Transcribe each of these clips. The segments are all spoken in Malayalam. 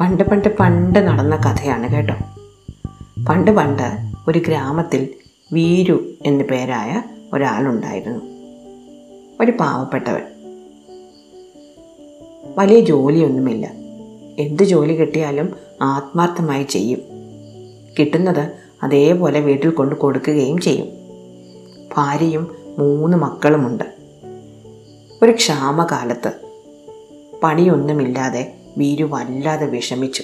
പണ്ട് പണ്ട് പണ്ട് നടന്ന കഥയാണ് കേട്ടോ. പണ്ട് പണ്ട് ഒരു ഗ്രാമത്തിൽ വീരു എന്നു പേരായ ഒരാളുണ്ടായിരുന്നു. ഒരു പാവപ്പെട്ടവൻ. വലിയ ജോലിയൊന്നുമില്ല. എന്ത് ജോലി കിട്ടിയാലും ആത്മാർത്ഥമായി ചെയ്യും. കിട്ടുന്നത് അതേപോലെ വീട്ടിൽ കൊണ്ട് കൊടുക്കുകയും ചെയ്യും. ഭാര്യയും മൂന്ന് മക്കളുമുണ്ട്. ഒരു ക്ഷാമകാലത്ത് പണിയൊന്നുമില്ലാതെ വീരു വല്ലാതെ വിഷമിച്ചു.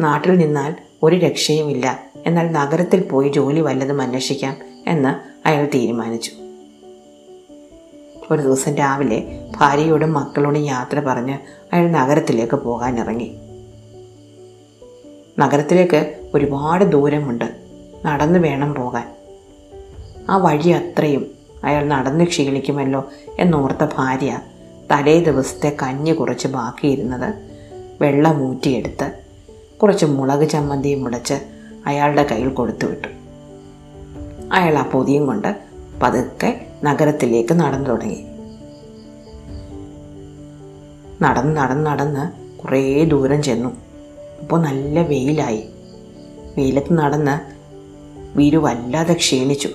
നാട്ടിൽ നിന്നാൽ ഒരു രക്ഷയുമില്ല. എന്നാൽ നഗരത്തിൽ പോയി ജോലി വല്ലതും അന്വേഷിക്കാം എന്ന് അയാൾ തീരുമാനിച്ചു. ഒരു ദിവസം രാവിലെ ഭാര്യയോടും മക്കളോടും യാത്ര പറഞ്ഞ് അയാൾ നഗരത്തിലേക്ക് പോകാനിറങ്ങി. നഗരത്തിലേക്ക് ഒരുപാട് ദൂരമുണ്ട്. നടന്നു വേണം പോകാൻ. ആ വഴി അത്രയും. അയാൾ നടന്ന് ക്ഷീണിക്കുമല്ലോ എന്നോർത്ത ഭാര്യ തലേ ദിവസത്തെ കഞ്ഞി കുറച്ച് ബാക്കിയിരുന്നത് വെള്ളം ഊറ്റിയെടുത്ത് കുറച്ച് മുളക് ചമ്മന്തിയും മുടച്ച് അയാളുടെ കയ്യിൽ കൊടുത്തു വിട്ടു. അയാൾ ആ പൊതിയും കൊണ്ട് പതുക്കെ നഗരത്തിലേക്ക് നടന്നു തുടങ്ങി. നടന്ന് നടന്ന് നടന്ന് കുറേ ദൂരം ചെന്നു. അപ്പോൾ നല്ല വെയിലായി. വെയിലത്ത് നടന്ന് വീരു വല്ലാതെ ക്ഷീണിച്ചു.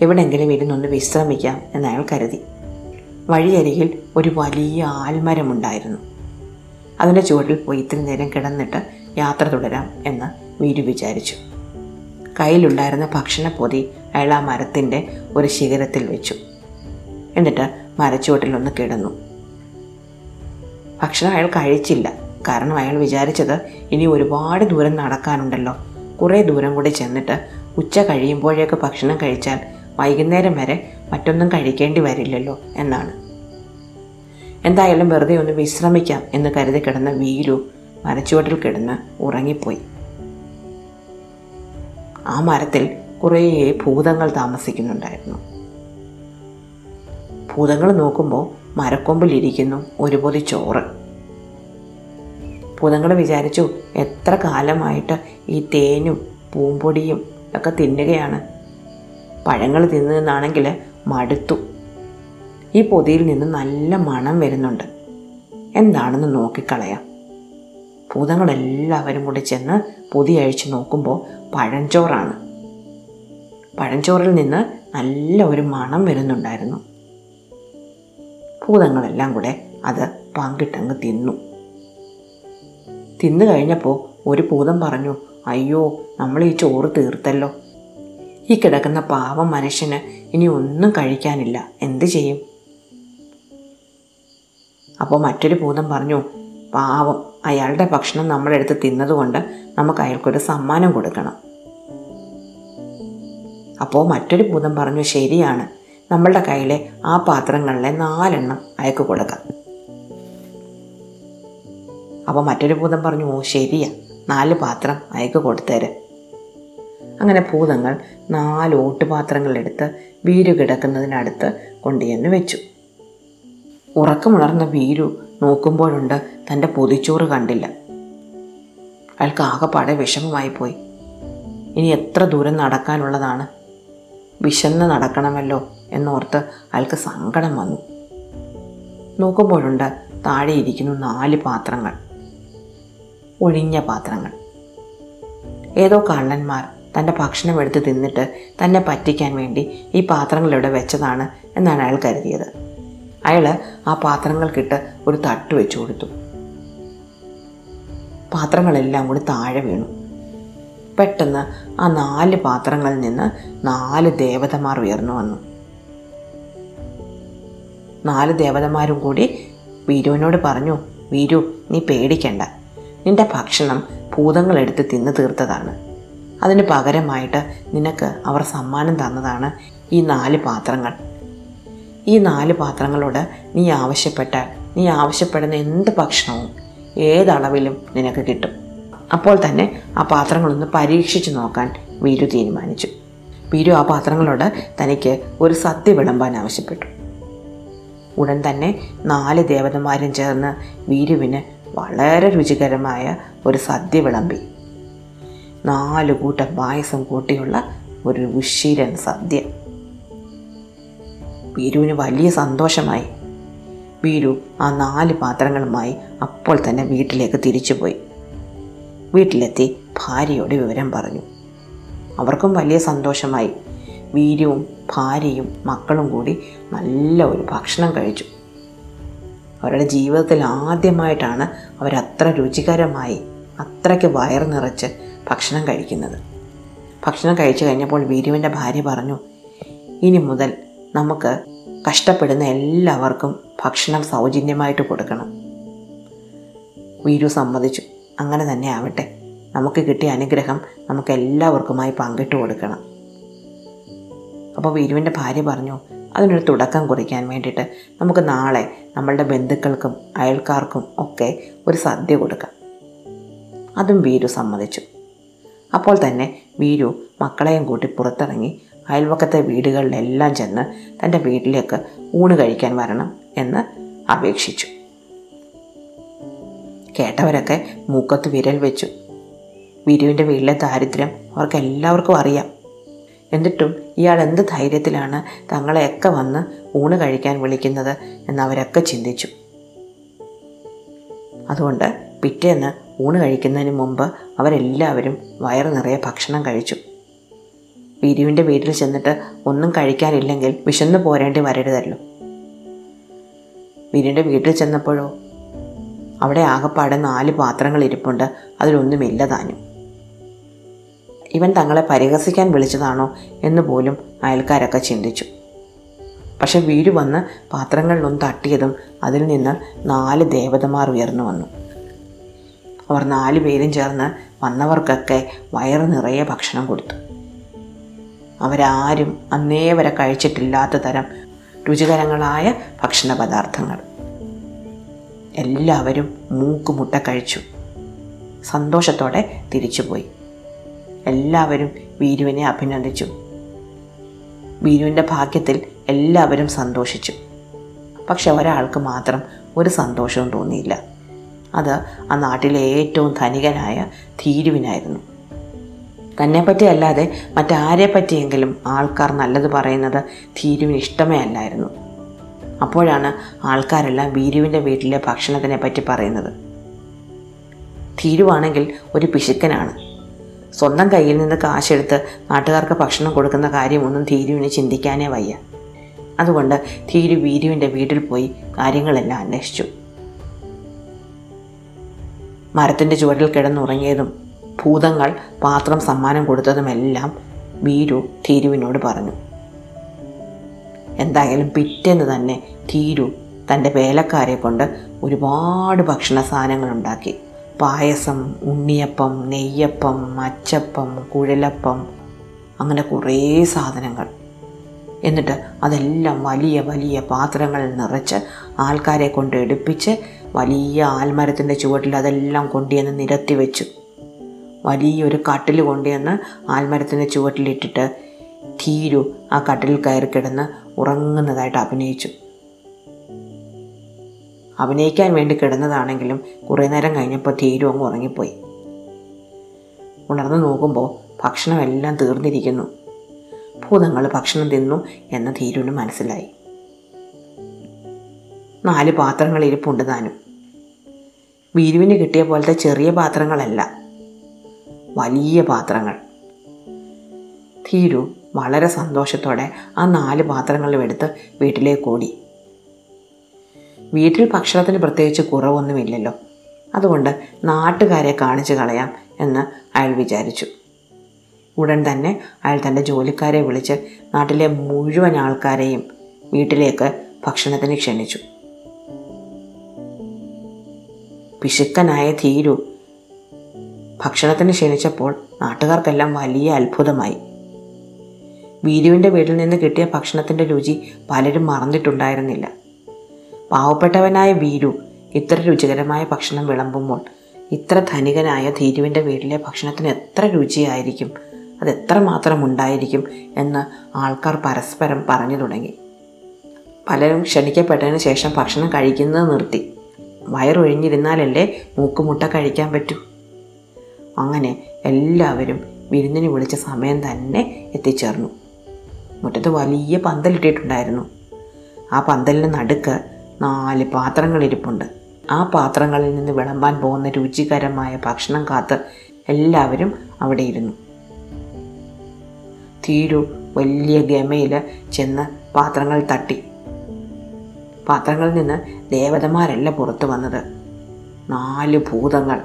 എവിടെയെങ്കിലും ഇരുന്നൊന്ന് വിശ്രമിക്കാം എന്ന് അയാൾ കരുതി. വഴിയരികിൽ ഒരു വലിയ ആൽമരമുണ്ടായിരുന്നു. അതിന്റെ ചുവട്ടിൽ പോയി ഇത്തിരി നേരം കിടന്നിട്ട് യാത്ര തുടരാം എന്ന് വീരു വിചാരിച്ചു. കയ്യിലുണ്ടായിരുന്ന ഭക്ഷണപ്പൊതി അയാൾ ആ മരത്തിന്റെ ഒരു ശിഖരത്തിൽ വെച്ചു. എന്നിട്ട് മരച്ചുവട്ടിലൊന്ന് കിടന്നു. ഭക്ഷണം അയാൾ കഴിച്ചില്ല. കാരണം അയാൾ വിചാരിച്ചത് ഇനി ഒരുപാട് ദൂരം നടക്കാനുണ്ടല്ലോ. കുറേ ദൂരം കൂടി ചെന്നിട്ട് ഉച്ച കഴിയുമ്പോഴേക്ക് ഭക്ഷണം കഴിച്ചാൽ വൈകുന്നേരം വരെ മറ്റൊന്നും കഴിക്കേണ്ടി വരില്ലല്ലോ എന്നാണ്. എന്തായാലും വെറുതെ ഒന്ന് വിശ്രമിക്കാം എന്ന് കരുതി കിടന്ന വീരു മരച്ചുവട്ടിൽ കിടന്ന് ഉറങ്ങിപ്പോയി. ആ മരത്തിൽ കുറേ ഭൂതങ്ങൾ താമസിക്കുന്നുണ്ടായിരുന്നു. ഭൂതങ്ങൾ നോക്കുമ്പോൾ മരക്കൊമ്പിലിരിക്കുന്നു ഒരു ചോറ്. ഭൂതങ്ങൾ വിചാരിച്ചു എത്ര കാലമായിട്ട് ഈ തേനും പൂമ്പൊടിയും ഒക്കെ തിന്നുകയാണ്. പഴങ്ങൾ തിന്നതെന്നാണെങ്കിൽ മടുത്തു. ഈ പൊതിയിൽ നിന്ന് നല്ല മണം വരുന്നുണ്ട്. എന്താണെന്ന് നോക്കിക്കളയാം. ഭൂതങ്ങളെല്ലാവരും കൂടി ചെന്ന് പൊതി അഴിച്ചു നോക്കുമ്പോൾ പഴഞ്ചോറാണ്. പഴഞ്ചോറിൽ നിന്ന് നല്ല ഒരു മണം വരുന്നുണ്ടായിരുന്നു. ഭൂതങ്ങളെല്ലാം കൂടെ അത് പങ്കിട്ടങ്ങ് തിന്നു. തിന്നു കഴിഞ്ഞപ്പോൾ ഒരു ഭൂതം പറഞ്ഞു അയ്യോ നമ്മൾ ഈ ചോറ് തീർത്തല്ലോ. ഈ കിടക്കുന്ന പാവം മനുഷ്യന് ഇനി ഒന്നും കഴിക്കാനില്ല. എന്ത് ചെയ്യും? അപ്പോൾ മറ്റൊരു ഭൂതം പറഞ്ഞു പാവം അയാളുടെ ഭക്ഷണം നമ്മളെടുത്ത് തിന്നതുകൊണ്ട് നമുക്ക് അയാൾക്കൊരു സമ്മാനം കൊടുക്കണം. അപ്പോൾ മറ്റൊരു ഭൂതം പറഞ്ഞു ശരിയാണ് നമ്മളുടെ കയ്യിലെ ആ പാത്രങ്ങളിലെ നാലെണ്ണം അയക്ക് കൊടുക്കാം. അപ്പോൾ മറ്റൊരു ഭൂതം പറഞ്ഞു ഓ ശരിയാ നാല് പാത്രം അയക്ക് കൊടുത്തേര്. അങ്ങനെ ഭൂതങ്ങൾ നാല് ഓട്ടുപാത്രങ്ങളെടുത്ത് വീരു കിടക്കുന്നതിനടുത്ത് കൊണ്ടുചെന്ന് വെച്ചു. ഉറക്കമുണർന്ന വീരു നോക്കുമ്പോഴുണ്ട് തന്റെ പൊതിച്ചോറ് കണ്ടില്ല. അയാൾക്ക് ആകെപ്പാടെ വിഷമമായി പോയി ഇനി എത്ര ദൂരം നടക്കാനുള്ളതാണ്? വിശന്ന് നടക്കണമല്ലോ എന്നോർത്ത് അയാൾക്ക് സങ്കടം വന്നു. നോക്കുമ്പോഴുണ്ട് താഴെ ഇരിക്കുന്നു നാല് പാത്രങ്ങൾ. ഒഴിഞ്ഞ പാത്രങ്ങൾ. ഏതോ കള്ളന്മാർ. തന്റെ ഭക്ഷണം എടുത്ത് തിന്നിട്ട് തന്നെ പറ്റിക്കാൻ വേണ്ടി ഈ പാത്രങ്ങൾ ഇവിടെ വെച്ചതാണ് എന്നാണ് അയാൾ കരുതിയത്. അയാൾ ആ പാത്രങ്ങൾക്കിട്ട് ഒരു തട്ട് വെച്ചു കൊടുത്തു. പാത്രങ്ങളെല്ലാം കൂടി താഴെ വീണു. പെട്ടെന്ന് ആ നാല് പാത്രങ്ങളിൽ നിന്ന് നാല് ദേവതമാർ ഉയർന്നു വന്നു. നാല് ദേവതമാരും കൂടി വീരുവിനോട് പറഞ്ഞു വീരു നീ പേടിക്കണ്ട. നിന്റെ ഭക്ഷണം ഭൂതങ്ങളെടുത്ത് തിന്നു തീർത്തതാണ്. അതിന് പകരമായിട്ട് നിനക്ക് അവർ സമ്മാനം തന്നതാണ് ഈ നാല് പാത്രങ്ങൾ. ഈ നാല് പാത്രങ്ങളോട് നീ ആവശ്യപ്പെട്ടാൽ നീ ആവശ്യപ്പെടുന്ന എന്ത് ഭക്ഷണവും ഏതളവിലും നിനക്ക് കിട്ടും. അപ്പോൾ തന്നെ ആ പാത്രങ്ങളൊന്ന് പരീക്ഷിച്ച് നോക്കാൻ വീരു തീരുമാനിച്ചു. വീരു ആ പാത്രങ്ങളോട് തനിക്ക് ഒരു സത്യ വിളമ്പാൻ ആവശ്യപ്പെട്ടു. ഉടൻ തന്നെ നാല് ദേവതമാരും ചേർന്ന് വീരുവിന് വളരെ രുചികരമായ ഒരു സദ്യ വിളമ്പി. നാല് കൂട്ടം പായസം കൂട്ടിയുള്ള ഒരു ഉശീരൻ സദ്യ. ബീരുവിന് വലിയ സന്തോഷമായി. ബീരു ആ നാല് പാത്രങ്ങളുമായി അപ്പോൾ തന്നെ വീട്ടിലേക്ക് തിരിച്ചുപോയി. വീട്ടിലെത്തി ഭാര്യയോട് വിവരം പറഞ്ഞു. അവർക്കും വലിയ സന്തോഷമായി. വീര്യവും ഭാര്യയും മക്കളും കൂടി നല്ല ഒരു ഭക്ഷണം കഴിച്ചു. അവരുടെ ജീവിതത്തിൽ ആദ്യമായിട്ടാണ് അവരത്ര രുചികരമായി അത്രയ്ക്ക് വയർ നിറച്ച് ഭക്ഷണം കഴിക്കുന്നത്. ഭക്ഷണം കഴിച്ചു കഴിഞ്ഞപ്പോൾ വീരുവിന്റെ ഭാര്യ പറഞ്ഞു ഇനി മുതൽ നമുക്ക് കഷ്ടപ്പെടുന്ന എല്ലാവർക്കും ഭക്ഷണം സൗജന്യമായിട്ട് കൊടുക്കണം. വീരു സമ്മതിച്ചു അങ്ങനെ തന്നെ ആവട്ടെ. നമുക്ക് കിട്ടിയ അനുഗ്രഹം നമുക്ക് എല്ലാവർക്കുമായി പങ്കിട്ട് കൊടുക്കണം. അപ്പോൾ വീരുവിന്റെ ഭാര്യ പറഞ്ഞു അതിനൊരു തുടക്കം കുറിക്കാൻ വേണ്ടിയിട്ട് നമുക്ക് നാളെ നമ്മളുടെ ബന്ധുക്കൾക്കും അയൽക്കാർക്കും ഒക്കെ ഒരു സദ്യ കൊടുക്കാം. അതും വീരു സമ്മതിച്ചു. അപ്പോൾ തന്നെ വീരു മക്കളെയും കൂട്ടി പുറത്തിറങ്ങി അയൽവക്കത്തെ വീടുകളിലെല്ലാം ചെന്ന് തന്റെ വീട്ടിലേക്ക് ഊണ് കഴിക്കാൻ വരണം എന്ന് അപേക്ഷിച്ചു. കേട്ടവരൊക്കെ മൂക്കത്ത് വിരൽ വെച്ചു. വീരുവിന്റെ വീട്ടിലെ ദാരിദ്ര്യം അവർക്ക് എല്ലാവർക്കും അറിയാം. എന്നിട്ടും ഇയാൾ എന്ത് ധൈര്യത്തിലാണ് തങ്ങളെയൊക്കെ വന്ന് ഊണ് കഴിക്കാൻ വിളിക്കുന്നത് എന്നവരൊക്കെ ചിന്തിച്ചു. അതുകൊണ്ട് പിറ്റേന്ന് ഊണ് കഴിക്കുന്നതിന് മുമ്പ് അവരെല്ലാവരും വയറ് നിറയെ ഭക്ഷണം കഴിച്ചു. വീരുവിന്റെ വീട്ടിൽ ചെന്നിട്ട് ഒന്നും കഴിക്കാനില്ലെങ്കിൽ വിശന്ന് പോരേണ്ടി വരരുതല്ലോ. വീരുവിന്റെ വീട്ടിൽ ചെന്നപ്പോഴോ അവിടെ ആകപ്പാടെ നാല് പാത്രങ്ങൾ ഇരിപ്പുണ്ട് അതിലൊന്നുമില്ല താനും. ഇവൻ തങ്ങളെ പരിഹസിക്കാൻ വിളിച്ചതാണോ എന്ന് പോലും അയൽക്കാരൊക്കെ ചിന്തിച്ചു. പക്ഷെ വീട് വന്ന് പാത്രങ്ങളിലൊന്ന് തട്ടിയതും അതിൽ നിന്ന് നാല് ദേവതമാർ ഉയർന്നു വന്നു. അവർ നാല് പേരും ചേർന്ന് വന്നവർക്കൊക്കെ വയറ് നിറയെ ഭക്ഷണം കൊടുത്തു. അവരാരും അന്നേ വരെ കഴിച്ചിട്ടില്ലാത്ത തരം രുചികരങ്ങളായ ഭക്ഷണ പദാർത്ഥങ്ങൾ എല്ലാവരും മൂക്കുമുട്ട കഴിച്ചു. സന്തോഷത്തോടെ തിരിച്ചുപോയി. എല്ലാവരും വീരുവിനെ അഭിനന്ദിച്ചു. വീരുവിന്റെ ഭാഗ്യത്തിൽ എല്ലാവരും സന്തോഷിച്ചു. പക്ഷെ ഒരാൾക്ക് മാത്രം ഒരു സന്തോഷവും തോന്നിയില്ല. അത് ആ നാട്ടിലെ ഏറ്റവും ധനികനായ ധീരുവിനായിരുന്നു. തന്നെപ്പറ്റി അല്ലാതെ മറ്റാരെ പറ്റിയെങ്കിലും ആൾക്കാർ നല്ലത് പറയുന്നത് ധീരുവിന് ഇഷ്ടമേ അല്ലായിരുന്നു. അപ്പോഴാണ് ആൾക്കാരെല്ലാം വീരുവിന്റെ വീട്ടിലെ ഭക്ഷണത്തിനെ പറ്റി പറയുന്നത്. ധീരുവാണെങ്കിൽ ഒരു പിശുക്കനാണ്. സ്വന്തം കയ്യിൽ നിന്ന് കാശെടുത്ത് നാട്ടുകാർക്ക് ഭക്ഷണം കൊടുക്കുന്ന കാര്യമൊന്നും ധീരുവിന് ചിന്തിക്കാനേ വയ്യ. അതുകൊണ്ട് ധീരു വീരുവിന്റെ വീട്ടിൽ പോയി കാര്യങ്ങളെല്ലാം അന്വേഷിച്ചു. മരത്തിന്റെ ചുവട്ടിൽ കിടന്നുറങ്ങിയതും ഭൂതങ്ങൾ പാത്രം സമ്മാനം കൊടുത്തതുമെല്ലാം വീരു ധീരുവിനോട് പറഞ്ഞു. എന്തായാലും പിറ്റേന്ന് തന്നെ ധീരു തന്റെ വേലക്കാരെ കൊണ്ട് ഒരുപാട് ഭക്ഷണ സാധനങ്ങൾ ഉണ്ടാക്കി പായസം ഉണ്ണിയപ്പം നെയ്യപ്പം അച്ചപ്പം കുഴലപ്പം അങ്ങനെ കുറേ സാധനങ്ങൾ. എന്നിട്ട് അതെല്ലാം വലിയ വലിയ പാത്രങ്ങളിൽ നിറച്ച് ആൾക്കാരെ കൊണ്ട് എടുപ്പിച്ച് വലിയ ആൽമരത്തിന്റെ ചുവട്ടിൽ അതെല്ലാം കൊണ്ടുവന്ന് നിരത്തി വെച്ചു. വലിയൊരു കട്ടിൽ കൊണ്ടുവന്ന് ആൽമരത്തിന്റെ ചുവട്ടിലിട്ടിട്ട് ധീരു ആ കട്ടിലിൽ കയറി കിടന്ന് ഉറങ്ങുന്നതായിട്ട് അഭിനയിച്ചു. അഭിനയിക്കാൻ വേണ്ടി കിടന്നതാണെങ്കിലും കുറേ നേരം കഴിഞ്ഞപ്പോൾ ധീരു അങ്ങ് ഉറങ്ങിപ്പോയി. ഉണർന്നു നോക്കുമ്പോൾ ഭക്ഷണമെല്ലാം തീർന്നിരിക്കുന്നു. ഭൂതങ്ങൾ ഭക്ഷണം തിന്നു എന്ന് ധീരുവിന് മനസ്സിലായി. നാല് പാത്രങ്ങൾ ഇരിപ്പുണ്ട് താനും. വീരുവിന് കിട്ടിയ പോലത്തെ ചെറിയ പാത്രങ്ങളല്ല. വലിയ പാത്രങ്ങൾ. ധീരു വളരെ സന്തോഷത്തോടെ ആ നാല് പാത്രങ്ങളും എടുത്ത് വീട്ടിലേക്ക് ഓടി. വീട്ടിൽ ഭക്ഷണത്തിന് പ്രത്യേകിച്ച് കുറവൊന്നുമില്ലല്ലോ. അതുകൊണ്ട് നാട്ടുകാരെ കാണിച്ചു കളയാം എന്ന് അയാൾ വിചാരിച്ചു. ഉടൻ തന്നെ അയാൾ തന്റെ ജോലിക്കാരെ വിളിച്ച് നാട്ടിലെ മുഴുവൻ ആൾക്കാരെയും വീട്ടിലേക്ക് ഭക്ഷണത്തിന് ക്ഷണിച്ചു. പിശുക്കനായ ധീരു ഭക്ഷണത്തിന് ക്ഷണിച്ചപ്പോൾ നാട്ടുകാർക്കെല്ലാം വലിയ അത്ഭുതമായി. വീരുവിന്റെ വീട്ടിൽ നിന്ന് കിട്ടിയ ഭക്ഷണത്തിന്റെ രുചി പലരും മറന്നിട്ടുണ്ടായിരുന്നില്ല. പാവപ്പെട്ടവനായ വീരു ഇത്ര രുചികരമായ ഭക്ഷണം വിളമ്പുമ്പോൾ ഇത്ര ധനികനായ ധീരുവിന്റെ വീട്ടിലെ ഭക്ഷണത്തിന് എത്ര രുചിയായിരിക്കും അത് എത്ര മാത്രം ഉണ്ടായിരിക്കും എന്ന് ആൾക്കാർ പരസ്പരം പറഞ്ഞു തുടങ്ങി. പലരും ക്ഷണിക്കപ്പെട്ടതിന് ശേഷം ഭക്ഷണം കഴിക്കുന്നത് നിർത്തി. വയറൊഴിഞ്ഞിരുന്നാലല്ലേ മൂക്കുമുട്ട കഴിക്കാൻ പറ്റൂ? അങ്ങനെ എല്ലാവരും വിരുന്നിന് വിളിച്ച സമയം തന്നെ എത്തിച്ചേർന്നു. മുറ്റത്ത് വലിയ പന്തലിട്ടിട്ടുണ്ടായിരുന്നു. ആ പന്തലിന് നടുക്ക് നാല് പാത്രങ്ങളിരിപ്പുണ്ട്. ആ പാത്രങ്ങളിൽ നിന്ന് വിളമ്പാൻ പോകുന്ന രുചികരമായ ഭക്ഷണം കാത്ത് എല്ലാവരും അവിടെ ഇരുന്നു തീരു വലിയ ഗമയിൽ ചെന്ന് പാത്രങ്ങൾ തട്ടി. പാത്രങ്ങളിൽ നിന്ന് ദേവതമാരല്ല പുറത്തു വന്നത്. നാല് ഭൂതങ്ങൾ.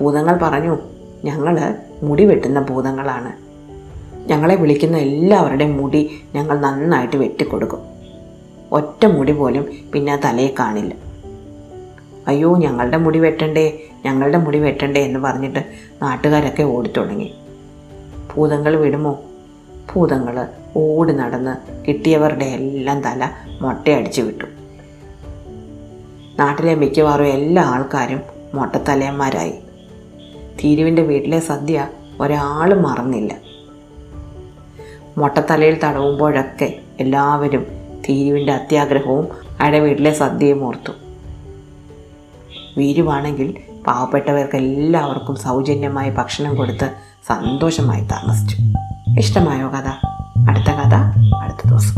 ഭൂതങ്ങൾ പറഞ്ഞു ഞങ്ങൾ മുടി വെട്ടുന്ന ഭൂതങ്ങളാണ്. ഞങ്ങളെ വിളിക്കുന്ന എല്ലാവരുടെയും മുടി ഞങ്ങൾ നന്നായിട്ട് വെട്ടിക്കൊടുക്കും. ഒറ്റ മുടി പോലും പിന്നെ ആ തലയിൽ കാണില്ല. അയ്യോ ഞങ്ങളുടെ മുടി വെട്ടണ്ടേ ഞങ്ങളുടെ മുടി വെട്ടണ്ടേ എന്ന് പറഞ്ഞിട്ട് നാട്ടുകാരൊക്കെ ഓടിത്തുടങ്ങി. ഭൂതങ്ങൾ വിടുമോ? ഭൂതങ്ങൾ ഓടി നടന്ന് കിട്ടിയവരുടെ എല്ലാം തല മൊട്ടയടിച്ചു വിട്ടു. നാട്ടിലെ മിക്കവാറും എല്ലാ ആൾക്കാരും മൊട്ടത്തലയന്മാരായി. തീരുവിന്റെ വീട്ടിലെ സദ്യ ഒരാളും മറന്നില്ല. മൊട്ടത്തലയിൽ തടവുമ്പോഴൊക്കെ എല്ലാവരും തീരുവിന്റെ അത്യാഗ്രഹവും അയാളുടെ വീട്ടിലെ സദ്യയും ഓർത്തു. വീരുവാണെങ്കിൽ പാവപ്പെട്ടവർക്ക് എല്ലാവർക്കും സൗജന്യമായി ഭക്ഷണം കൊടുത്ത് സന്തോഷമായി താമസിച്ചു. ഇഷ്ടമായോ കഥ? അടുത്ത കഥ അടുത്ത ദിവസം